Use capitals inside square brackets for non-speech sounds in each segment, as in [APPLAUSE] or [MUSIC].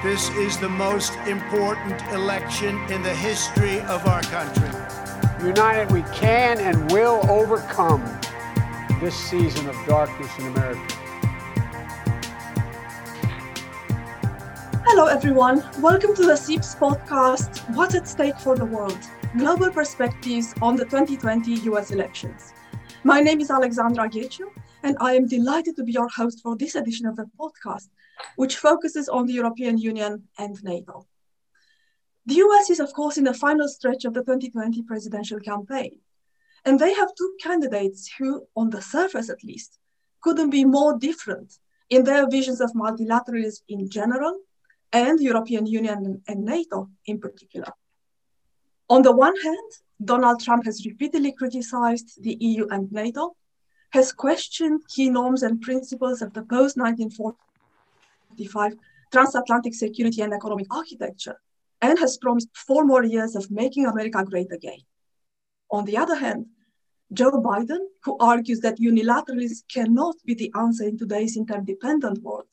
This is the most important election in the history of our country. United, we can and will overcome this season of darkness in America. Hello, everyone. Welcome to the CIPS podcast, What's at Stake for the World? Global Perspectives on the 2020 US elections. My name is Alexandra Gheciu, and I am delighted to be your host for this edition of the podcast, which focuses on the European Union and NATO. The US is, of course, in the final stretch of the 2020 presidential campaign. And they have two candidates who, on the surface at least, couldn't be more different in their visions of multilateralism in general and European Union and NATO in particular. On the one hand, Donald Trump has repeatedly criticized the EU and NATO, has questioned key norms and principles of the post 1945 transatlantic security and economic architecture, and has promised four more years of making America great again. On the other hand, Joe Biden, who argues that unilateralism cannot be the answer in today's interdependent world,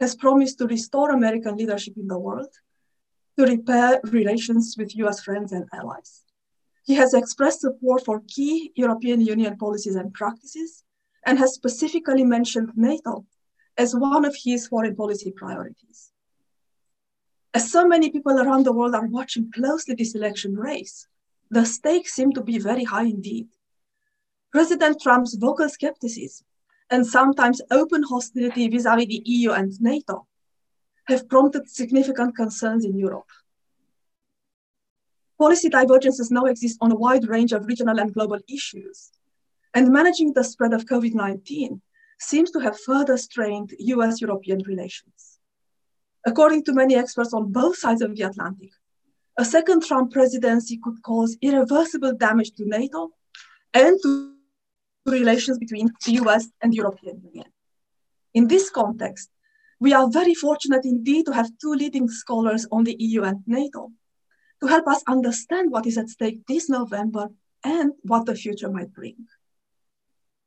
has promised to restore American leadership in the world, to repair relations with US friends and allies. He has expressed support for key European Union policies and practices, and has specifically mentioned NATO as one of his foreign policy priorities. As so many people around the world are watching closely this election race, the stakes seem to be very high indeed. President Trump's vocal skepticism and sometimes open hostility vis-à-vis the EU and NATO have prompted significant concerns in Europe. Policy divergences now exist on a wide range of regional and global issues, and managing the spread of COVID-19 seems to have further strained US-European relations. According to many experts on both sides of the Atlantic, a second Trump presidency could cause irreversible damage to NATO and to relations between the US and the European Union. In this context, we are very fortunate indeed to have two leading scholars on the EU and NATO to help us understand what is at stake this November and what the future might bring.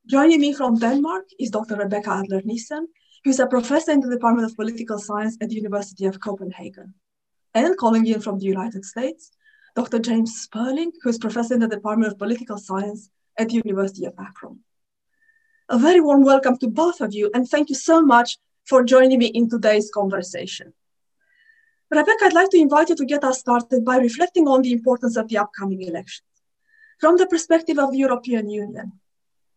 Joining me from Denmark is Dr. Rebecca Adler Nissen, who is a professor in the Department of Political Science at the University of Copenhagen. And calling in from the United States, Dr. James Sperling, who is professor in the Department of Political Science at the University of Akron. A very warm welcome to both of you, and thank you so much for joining me in today's conversation. Rebecca, I'd like to invite you to get us started by reflecting on the importance of the upcoming elections. From the perspective of the European Union,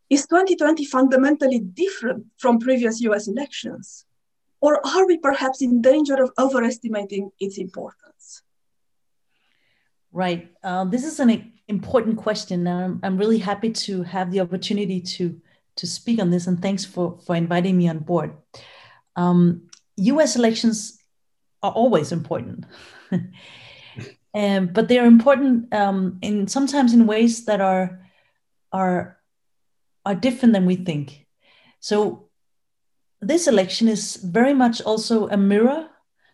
is 2020 fundamentally different from previous US elections? Or are we perhaps in danger of overestimating its importance? Right. Uh, this is an important question. I'm, I'm really happy to have the opportunity to, to speak on this, and thanks for, for inviting me on board. Um, US elections are always important. [LAUGHS] um, but they are important um, in sometimes in ways that are are are different than we think. So this election is very much also a mirror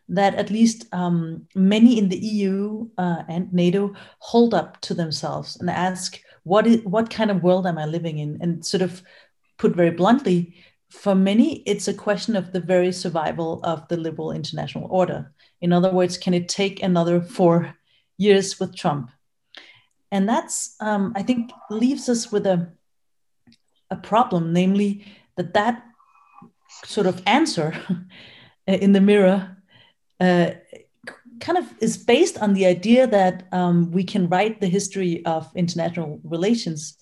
that at least um, many in the EU uh, and NATO hold up to themselves and ask, what is what kind of world am I living in? And sort of put very bluntly, for many, it's a question of the very survival of the liberal international order. In other words, can it take another four years with Trump? And that's, um, I think, leaves us with a a problem, namely that that sort of answer [LAUGHS] in the mirror uh, kind of is based on the idea that um, we can write the history of international relations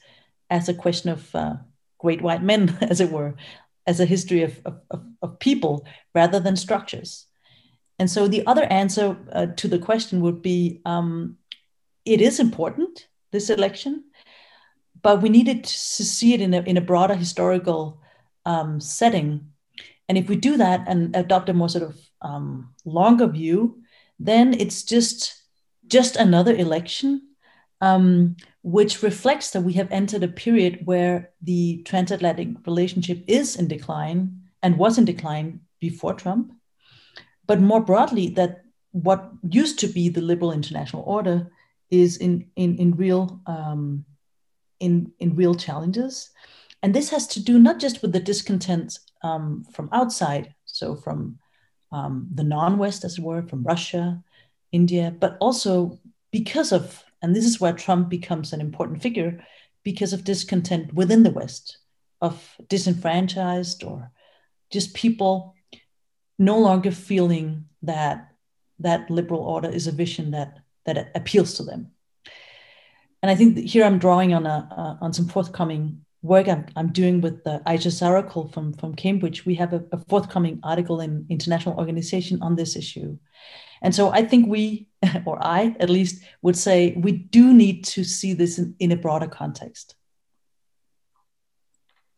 as a question of uh, great white men, [LAUGHS] as it were, as a history of, of, of people rather than structures. And so the other answer uh, to the question would be um, it is important, this election, but we needed to see it in a, in a broader historical um, setting. And if we do that and adopt a more sort of um, longer view, then it's just just another election, um, which reflects that we have entered a period where the transatlantic relationship is in decline and was in decline before Trump, but more broadly that what used to be the liberal international order is in in in real um, in, in real challenges. And this has to do not just with the discontent um, from outside, so from um, the non West, as it were, from Russia, India, but also because of, and this is where Trump becomes an important figure, because of discontent within the West, of disenfranchised or just people no longer feeling that that liberal order is a vision that that appeals to them. And I think here I'm drawing on a uh, on some forthcoming work I'm, I'm doing with the Ayşe Zarakol from, from Cambridge. We have a, a forthcoming article in International Organization on this issue. And so I think we, [LAUGHS] or I at least, would say we do need to see this in, in a broader context.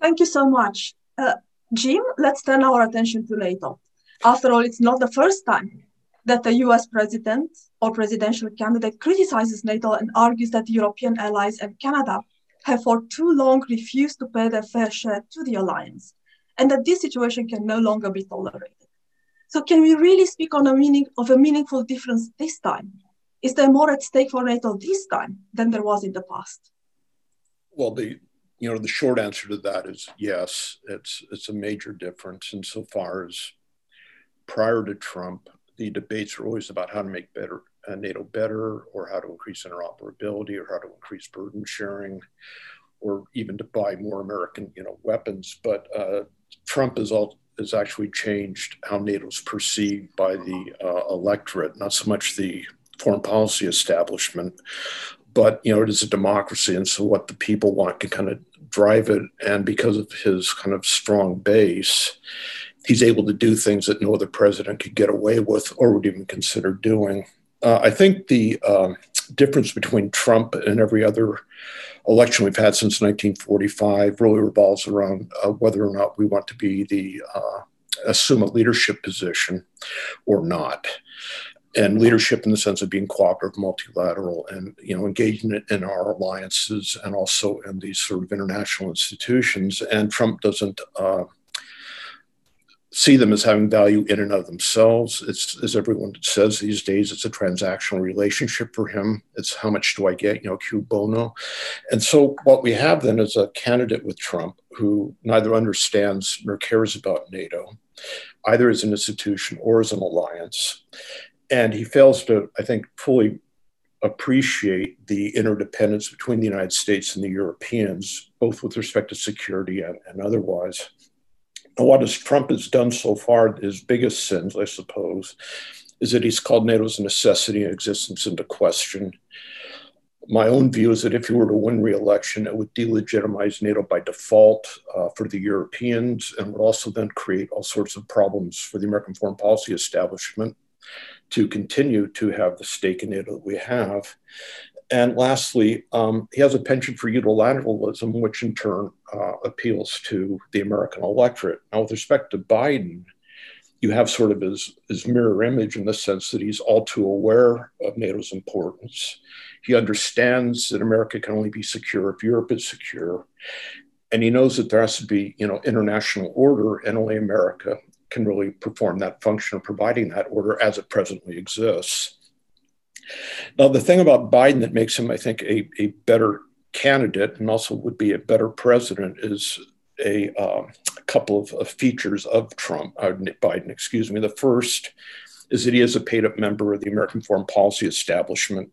Thank you so much. Uh, Jim, let's turn our attention to NATO. After all, it's not the first time that the US president or presidential candidate criticizes NATO and argues that European allies and Canada have for too long refused to pay their fair share to the alliance, and that this situation can no longer be tolerated. So, can we really speak on a meaning of a meaningful difference this time? Is there more at stake for NATO this time than there was in the past? Well, the you know the short answer to that is yes. It's it's a major difference insofar as prior to Trump, the debates were always about how to make better uh, NATO better, or how to increase interoperability, or how to increase burden sharing, or even to buy more American, you know, weapons. But uh, Trump is all has actually changed how NATO is perceived by the uh, electorate, not so much the foreign policy establishment, but you know, it is a democracy, and so what the people want can kind of drive it. And because of his kind of strong base, he's able to do things that no other president could get away with or would even consider doing. Uh, I think the um, difference between Trump and every other election we've had since 1945 really revolves around uh, whether or not we want to be the uh, assume a leadership position or not and leadership in the sense of being cooperative, multilateral, and you know engaging in our alliances and also in these sort of international institutions. And Trump doesn't uh, see them as having value in and of themselves. It's as everyone says these days, it's a transactional relationship for him. It's how much do I get, you know, cui bono. And so what we have then is a candidate with Trump who neither understands nor cares about NATO, either as an institution or as an alliance. And he fails to, I think, fully appreciate the interdependence between the United States and the Europeans, both with respect to security and, and otherwise what has Trump has done so far, his biggest sins, I suppose, is that he's called NATO's necessity and existence into question. My own view is that if he were to win re-election, it would delegitimize NATO by default uh, for the Europeans and would also then create all sorts of problems for the American foreign policy establishment to continue to have the stake in NATO that we have. And lastly, um, he has a penchant for unilateralism, which in turn uh, appeals to the American electorate. Now, with respect to Biden, you have sort of his, his mirror image in the sense that he's all too aware of NATO's importance. He understands that America can only be secure if Europe is secure. And he knows that there has to be, you know, international order, and only America can really perform that function of providing that order as it presently exists. Now, the thing about Biden that makes him, I think, a, a better candidate and also would be a better president is a, uh, couple of, of, features of Trump, uh, Biden, excuse me. The first is that he is a paid up member of the American foreign policy establishment,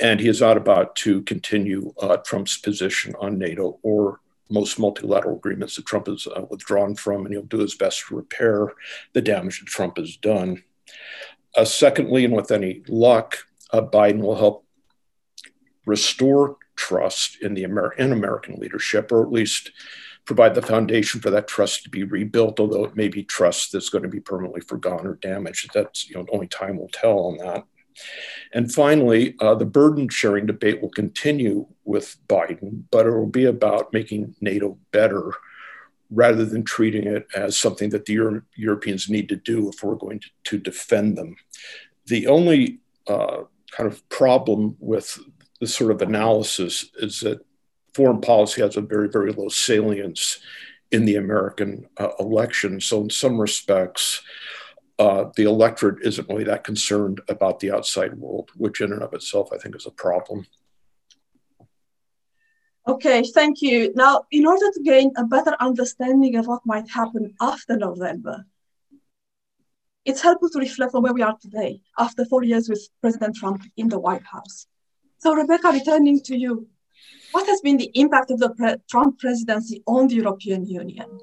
and he is not about to continue uh, Trump's position on NATO or most multilateral agreements that Trump has uh, withdrawn from, and he'll do his best to repair the damage that Trump has done. Uh, secondly, and with any luck, uh, Biden will help restore trust in the Amer- in American leadership, or at least provide the foundation for that trust to be rebuilt. Although it may be trust that's going to be permanently forgotten or damaged. That's you know only time will tell on that. And finally, uh, the burden sharing debate will continue with Biden, but it will be about making NATO better rather than treating it as something that the Euro- Europeans need to do if we're going to, to defend them. The only uh, kind of problem with this sort of analysis is that foreign policy has a very, very low salience in the American uh, election. So, in some respects, uh, the electorate isn't really that concerned about the outside world, which in and of itself I think is a problem. Okay, thank you. Now, in order to gain a better understanding of what might happen after November, it's helpful to reflect on where we are today after four years with President Trump in the White House. So, Rebecca, returning to you, what has been the impact of the pre Trump presidency on the European Union?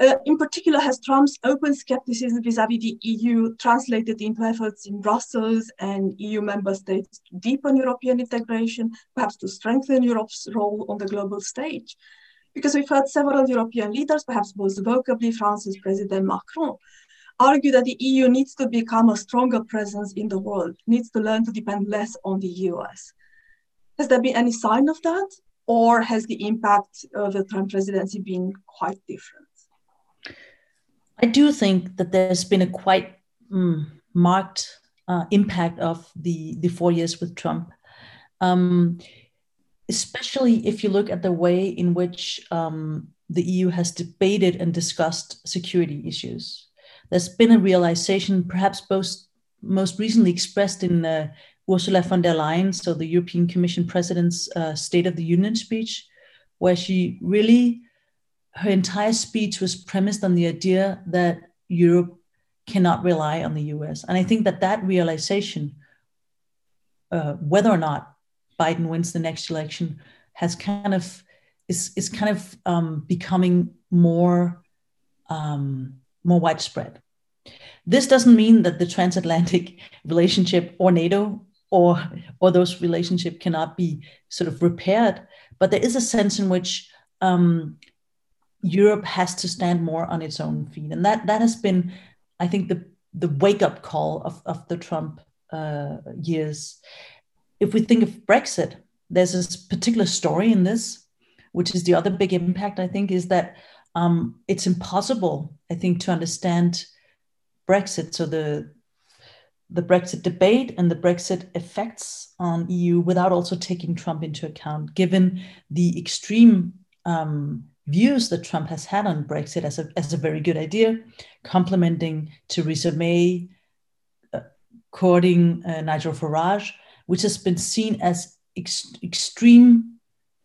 Uh, in particular, has Trump's open skepticism vis-à-vis the EU translated into efforts in Brussels and EU member states to deepen European integration, perhaps to strengthen Europe's role on the global stage? Because we've heard several European leaders, perhaps most vocably France's President Macron, argue that the EU needs to become a stronger presence in the world, needs to learn to depend less on the US. Has there been any sign of that? Or has the impact of the Trump presidency been quite different? I do think that there's been a quite mm, marked uh, impact of the, the four years with Trump. Um, especially if you look at the way in which um, the EU has debated and discussed security issues there's been a realization, perhaps most, most recently expressed in uh, Ursula von der Leyen, so the European Commission President's uh, State of the Union speech, where she really, her entire speech was premised on the idea that Europe cannot rely on the US. And I think that that realization, uh, whether or not Biden wins the next election, has kind of is, is kind of um, becoming more um, more widespread. This doesn't mean that the transatlantic [LAUGHS] relationship or NATO or or those relationship cannot be sort of repaired, but there is a sense in which um, Europe has to stand more on its own feet, and that that has been, I think, the the wake up call of of the Trump uh, years. If we think of Brexit, there's this particular story in this, which is the other big impact. I think is that um, it's impossible, I think, to understand Brexit, so the the Brexit debate and the Brexit effects on EU without also taking Trump into account, given the extreme um, views that Trump has had on Brexit as a, as a very good idea, complementing Theresa May, uh, courting uh, Nigel Farage, which has been seen as ex- extreme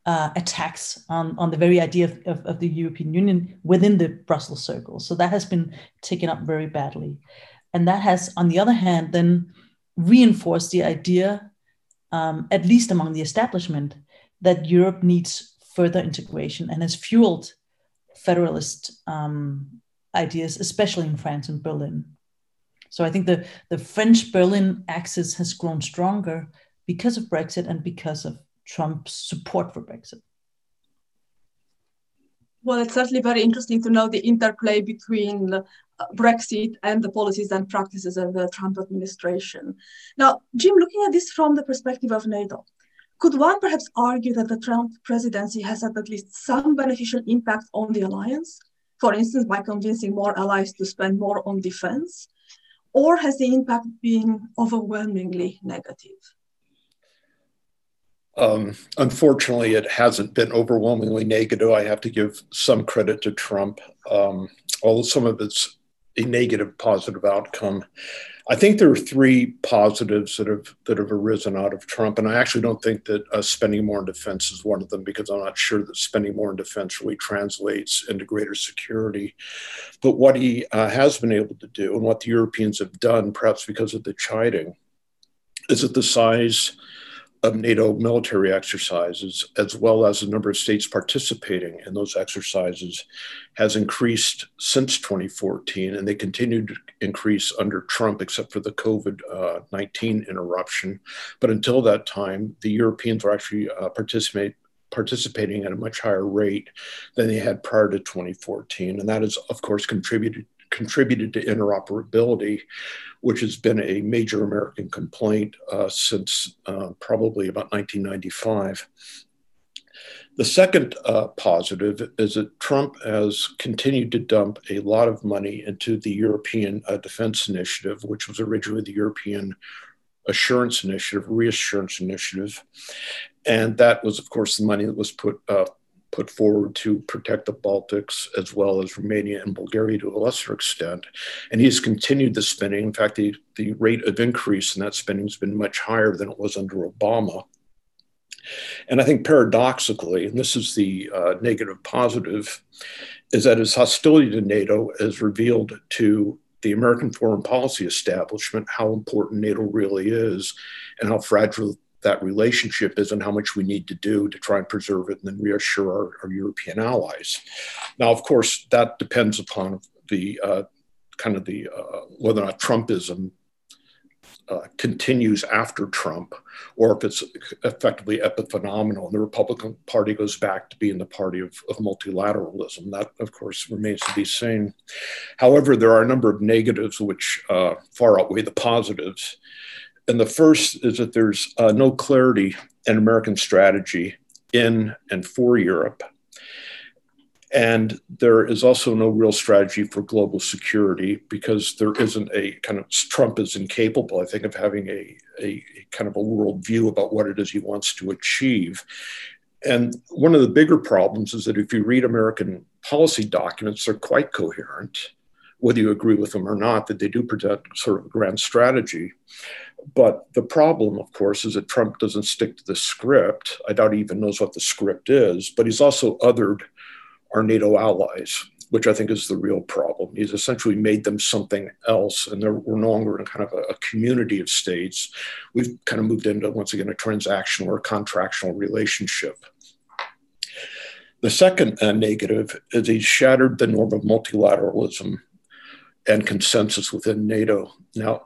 uh, attacks on, on the very idea of, of, of, the European Union within the Brussels circle. So that has been taken up very badly. And that has, on the other hand, then reinforced the idea, um, at least among the establishment, that Europe needs further integration and has fueled federalist um, ideas, especially in France and Berlin. So I think the, the French Berlin axis has grown stronger because of Brexit and because of Trump's support for Brexit? Well, it's certainly very interesting to know the interplay between uh, Brexit and the policies and practices of the Trump administration. Now, Jim, looking at this from the perspective of NATO, could one perhaps argue that the Trump presidency has had at least some beneficial impact on the alliance? For instance, by convincing more allies to spend more on defense? Or has the impact been overwhelmingly negative? Um, unfortunately, it hasn't been overwhelmingly negative. I have to give some credit to Trump, um, although some of it's a negative positive outcome. I think there are three positives that have that have arisen out of Trump, and I actually don't think that uh, spending more in defense is one of them because I'm not sure that spending more in defense really translates into greater security. But what he uh, has been able to do, and what the Europeans have done, perhaps because of the chiding, is that the size of NATO military exercises, as well as the number of states participating in those exercises, has increased since 2014, and they continue to increase under Trump, except for the COVID uh, 19 interruption. But until that time, the Europeans were actually uh, participate, participating at a much higher rate than they had prior to 2014. And that has, of course, contributed contributed to interoperability, which has been a major American complaint uh, since uh, probably about 1995. The second uh, positive is that Trump has continued to dump a lot of money into the European uh, Defense Initiative, which was originally the European Assurance Initiative, Reassurance Initiative. And that was, of course, the money that was put uh, put forward to protect the Baltics as well as Romania and Bulgaria to a lesser extent. And he's continued the spending. In fact, the, the rate of increase in that spending has been much higher than it was under Obama. And I think paradoxically, and this is the uh, negative positive, is that his hostility to NATO has revealed to the American foreign policy establishment how important NATO really is and how fragile that relationship is and how much we need to do to try and preserve it and then reassure our, our European allies. Now, of course, that depends upon the uh, kind of the uh, whether or not Trumpism uh, continues after Trump, or if it's effectively epiphenomenal and the Republican Party goes back to being the party of, of, multilateralism. That, of course, remains to be seen. However, there are a number of negatives which uh, far outweigh the positives. And the first is that there's uh, no clarity in American strategy in and for Europe and there is also no real strategy for global security because there isn't a kind of Trump is incapable, I think, of having a, a, kind of a world view about what it is he wants to achieve. And one of the bigger problems is that if you read American policy documents, they're quite coherent, whether you agree with them or not, that they do present sort of a grand strategy. But the problem, of course, is that Trump doesn't stick to the script. I doubt he even knows what the script is, but he's also othered our NATO allies, which I think is the real problem. He's essentially made them something else, and we're no longer in kind of a, a, community of states. We've kind of moved into, once again, a transactional or contractual relationship. The second uh, negative is he's shattered the norm of multilateralism and consensus within NATO. Now,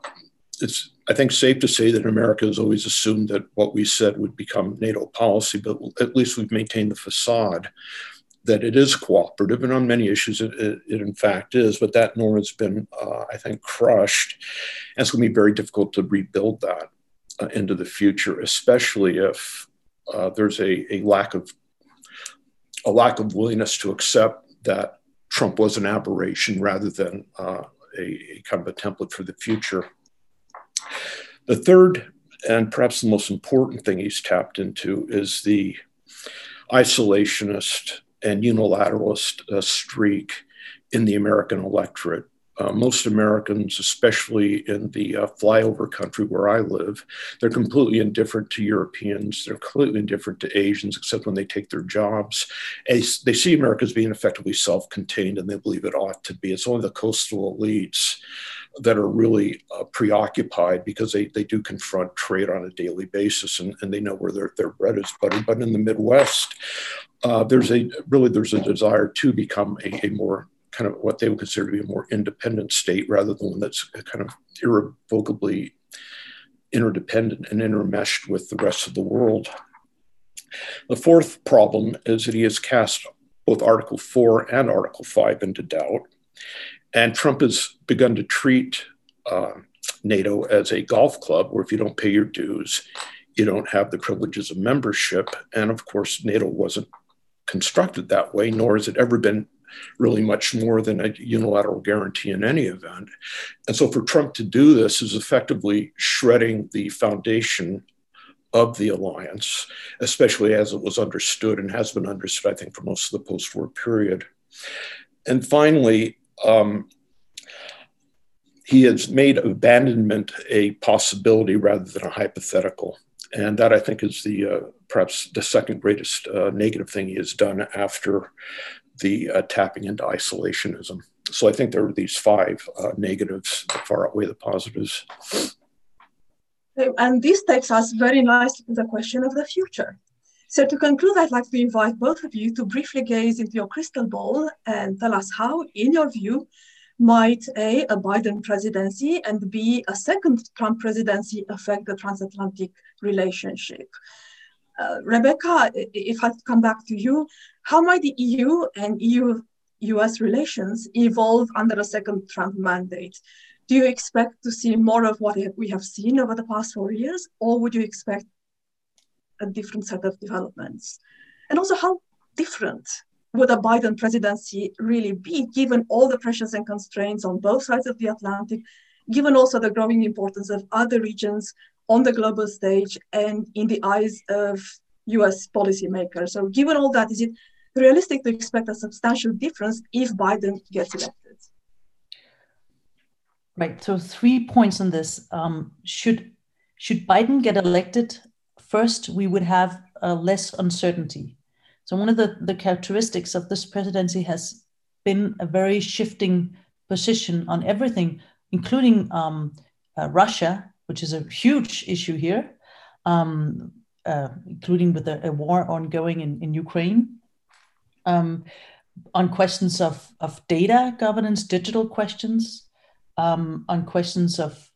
it's I think safe to say that America has always assumed that what we said would become NATO policy, but at least we've maintained the facade that it is cooperative, and on many issues it, it, it in fact is, but that norm has been, uh, I think, crushed. And it's going to be very difficult to rebuild that uh, into the future, especially if uh, there's a, a lack of a lack of willingness to accept that Trump was an aberration rather than uh, a, a kind of a template for the future. The third, and perhaps the most important thing he's tapped into, is the isolationist and unilateralist uh, streak in the American electorate. Uh, most Americans, especially in the uh, flyover country where I live, they're completely indifferent to Europeans. They're completely indifferent to Asians, except when they take their jobs. they see America as being effectively self contained and they believe it ought to be. It's only the coastal elites that are really uh, preoccupied because they, they do confront trade on a daily basis and, and they know where their, their bread is buttered. But in the Midwest, uh, there's a really there's a desire to become a, a, more kind of what they would consider to be a more independent state rather than one that's kind of irrevocably interdependent and intermeshed with the rest of the world. The fourth problem is that he has cast both Article 4 and Article 5 into doubt. And Trump has begun to treat uh, NATO as a golf club where if you don't pay your dues, you don't have the privileges of membership. And of course, NATO wasn't constructed that way, nor has it ever been really much more than a unilateral guarantee in any event. And so for Trump to do this is effectively shredding the foundation of the alliance, especially as it was understood and has been understood, I think, for most of the post war period. And finally, um, he has made abandonment a possibility rather than a hypothetical. And that I think is the uh, perhaps the second greatest uh, negative thing he has done after the uh, tapping into isolationism. So I think there are these five uh, negatives that far outweigh the positives. And this takes us very nicely to the question of the future. So to conclude, I'd like to invite both of you to briefly gaze into your crystal ball and tell us how, in your view, might A, a Biden presidency, and B, a second Trump presidency affect the transatlantic relationship? Uh, Rebecca, if I come back to you, how might the EU and EU US relations evolve under a second Trump mandate? Do you expect to see more of what we have seen over the past four years, or would you expect a different set of developments? And also, how different would a Biden presidency really be, given all the pressures and constraints on both sides of the Atlantic, given also the growing importance of other regions on the global stage and in the eyes of US policymakers? So, given all that, is it realistic to expect a substantial difference if Biden gets elected? Right. So, three points on this. Um, should should Biden get elected, first we would have uh, less uncertainty so one of the, the characteristics of this presidency has been a very shifting position on everything including um, uh, Russia, which is a huge issue here, um, uh, including with a, a, war ongoing in, in Ukraine, um, on questions of, of data governance, digital questions, um, on questions of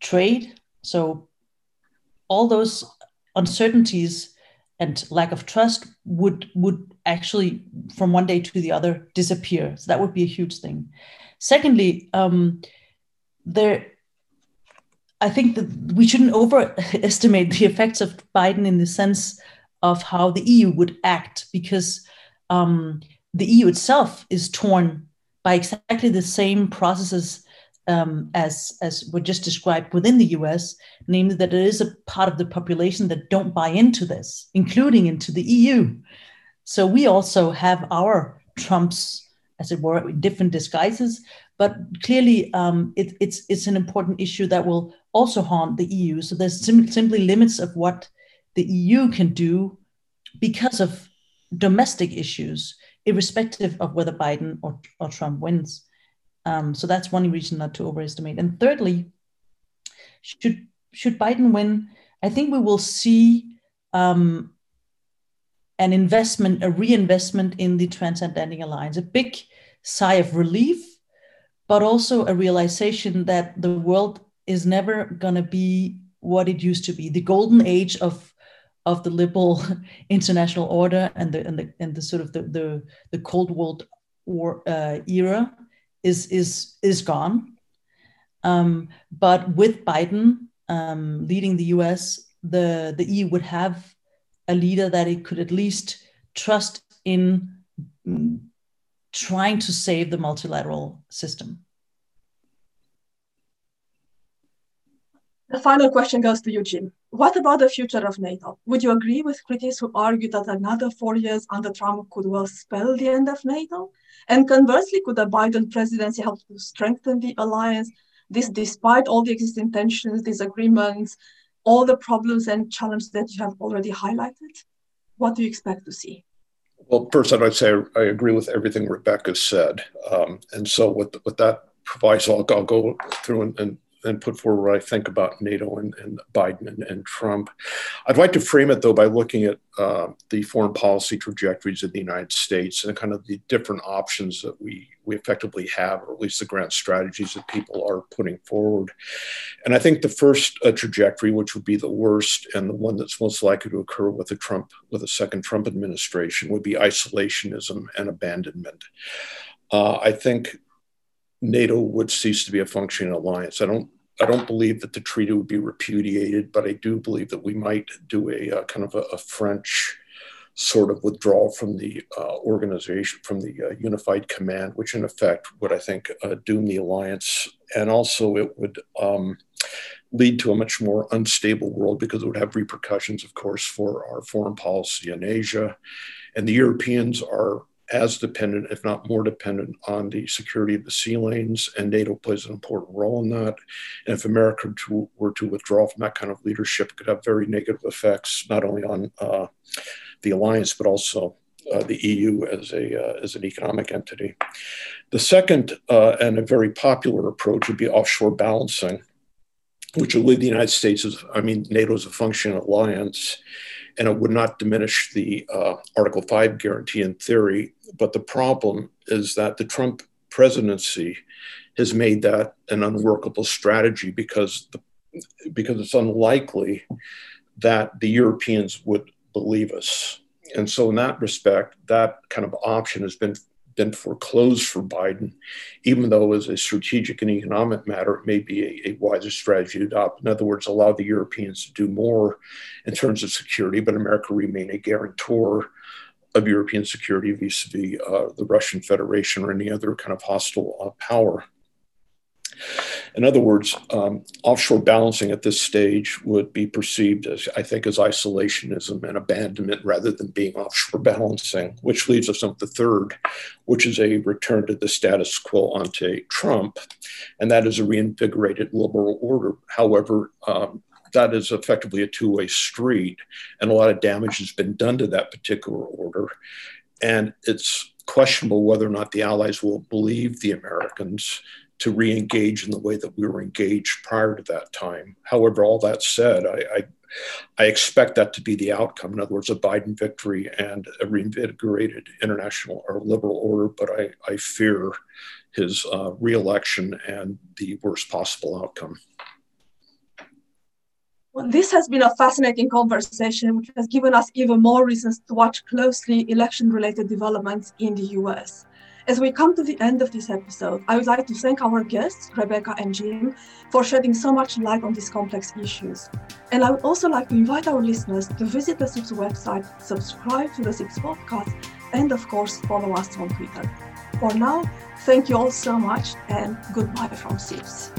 trade. So all those uncertainties and lack of trust would would actually from one day to the other disappear. So that would be a huge thing. Secondly, um, there, I think that we shouldn't overestimate the effects of Biden in the sense of how the EU would act, because um, the EU itself is torn by exactly the same processes um, as as were just described within the U.S., namely that there is a part of the population that don't buy into this, including into the EU. So we also have our Trumps, as it were, in different disguises. But clearly, um, it, it's it's an important issue that will also haunt the EU. So there's sim- simply limits of what the EU can do because of domestic issues, irrespective of whether Biden or, or Trump wins. Um, so that's one reason not to overestimate. And thirdly, should should Biden win, I think we will see um, an investment, a reinvestment in the transatlantic alliance, a big sigh of relief, but also a realization that the world is never going to be what it used to be. The golden age of of the liberal [LAUGHS] international order and the and the and the sort of the the, the Cold War uh, era is is is gone. Um, but with Biden um, leading the U.S., the the EU would have a leader that it could at least trust in mm, trying to save the multilateral system. The final question goes to you, Jim. What about the future of NATO? Would you agree with critics who argue that another four years under Trump could well spell the end of NATO? And conversely, could the Biden presidency help to strengthen the alliance? This despite all the existing tensions, disagreements, all the problems and challenges that you have already highlighted? What do you expect to see? Well, first, I'd say I agree with everything Rebecca said. Um, and so, with, with that proviso, I'll, I'll go through and, and and put forward what I think about NATO and, and Biden and, and, Trump. I'd like to frame it though by looking at uh, the foreign policy trajectories of the United States and kind of the different options that we we effectively have, or at least the grand strategies that people are putting forward. And I think the first uh, trajectory, which would be the worst and the one that's most likely to occur with a Trump with a second Trump administration, would be isolationism and abandonment. Uh, I think NATO would cease to be a functioning alliance. I don't I don't believe that the treaty would be repudiated, but I do believe that we might do a, a uh, kind of a, a, French sort of withdrawal from the uh, organization, from the uh, unified command, which in effect would, I think, uh, doom the alliance. And also, it would um, lead to a much more unstable world because it would have repercussions, of course, for our foreign policy in Asia. And the Europeans are as dependent, if not more dependent, on the security of the sea lanes, and NATO plays an important role in that. And if America to, were to withdraw from that kind of leadership, it could have very negative effects not only on uh, the alliance but also uh, the EU as a uh, as an economic entity. The second uh, and a very popular approach would be offshore balancing, which would lead the United States as I mean NATO as a functioning alliance and it would not diminish the uh, Article 5 guarantee in theory. But the problem is that the Trump presidency has made that an unworkable strategy because, the, because it's unlikely that the Europeans would believe us. And so, in that respect, that kind of option has been been foreclosed for Biden, even though as a strategic and economic matter, it may be a, a, wiser strategy to adopt. In other words, allow the Europeans to do more in terms of security, but America remain a guarantor of European security vis-a-vis uh, the Russian Federation or any other kind of hostile uh, power. In other words, um, offshore balancing at this stage would be perceived as, I think, as isolationism and abandonment rather than being offshore balancing, which leaves us with the third, which is a return to the status quo ante Trump, and that is a reinvigorated liberal order. However, um, that is effectively a two way street, and a lot of damage has been done to that particular order. And it's questionable whether or not the Allies will believe the Americans to re-engage in the way that we were engaged prior to that time. However, all that said, I, I, I expect that to be the outcome. In other words, a Biden victory and a reinvigorated international or liberal order. But I, I fear his uh, reelection and the worst possible outcome. Well, this has been a fascinating conversation, which has given us even more reasons to watch closely election related developments in the US. As we come to the end of this episode, I would like to thank our guests, Rebecca and Jim, for shedding so much light on these complex issues. And I would also like to invite our listeners to visit the CIPS website, subscribe to the CIPS podcast, and of course, follow us on Twitter. For now, thank you all so much, and goodbye from CIPS.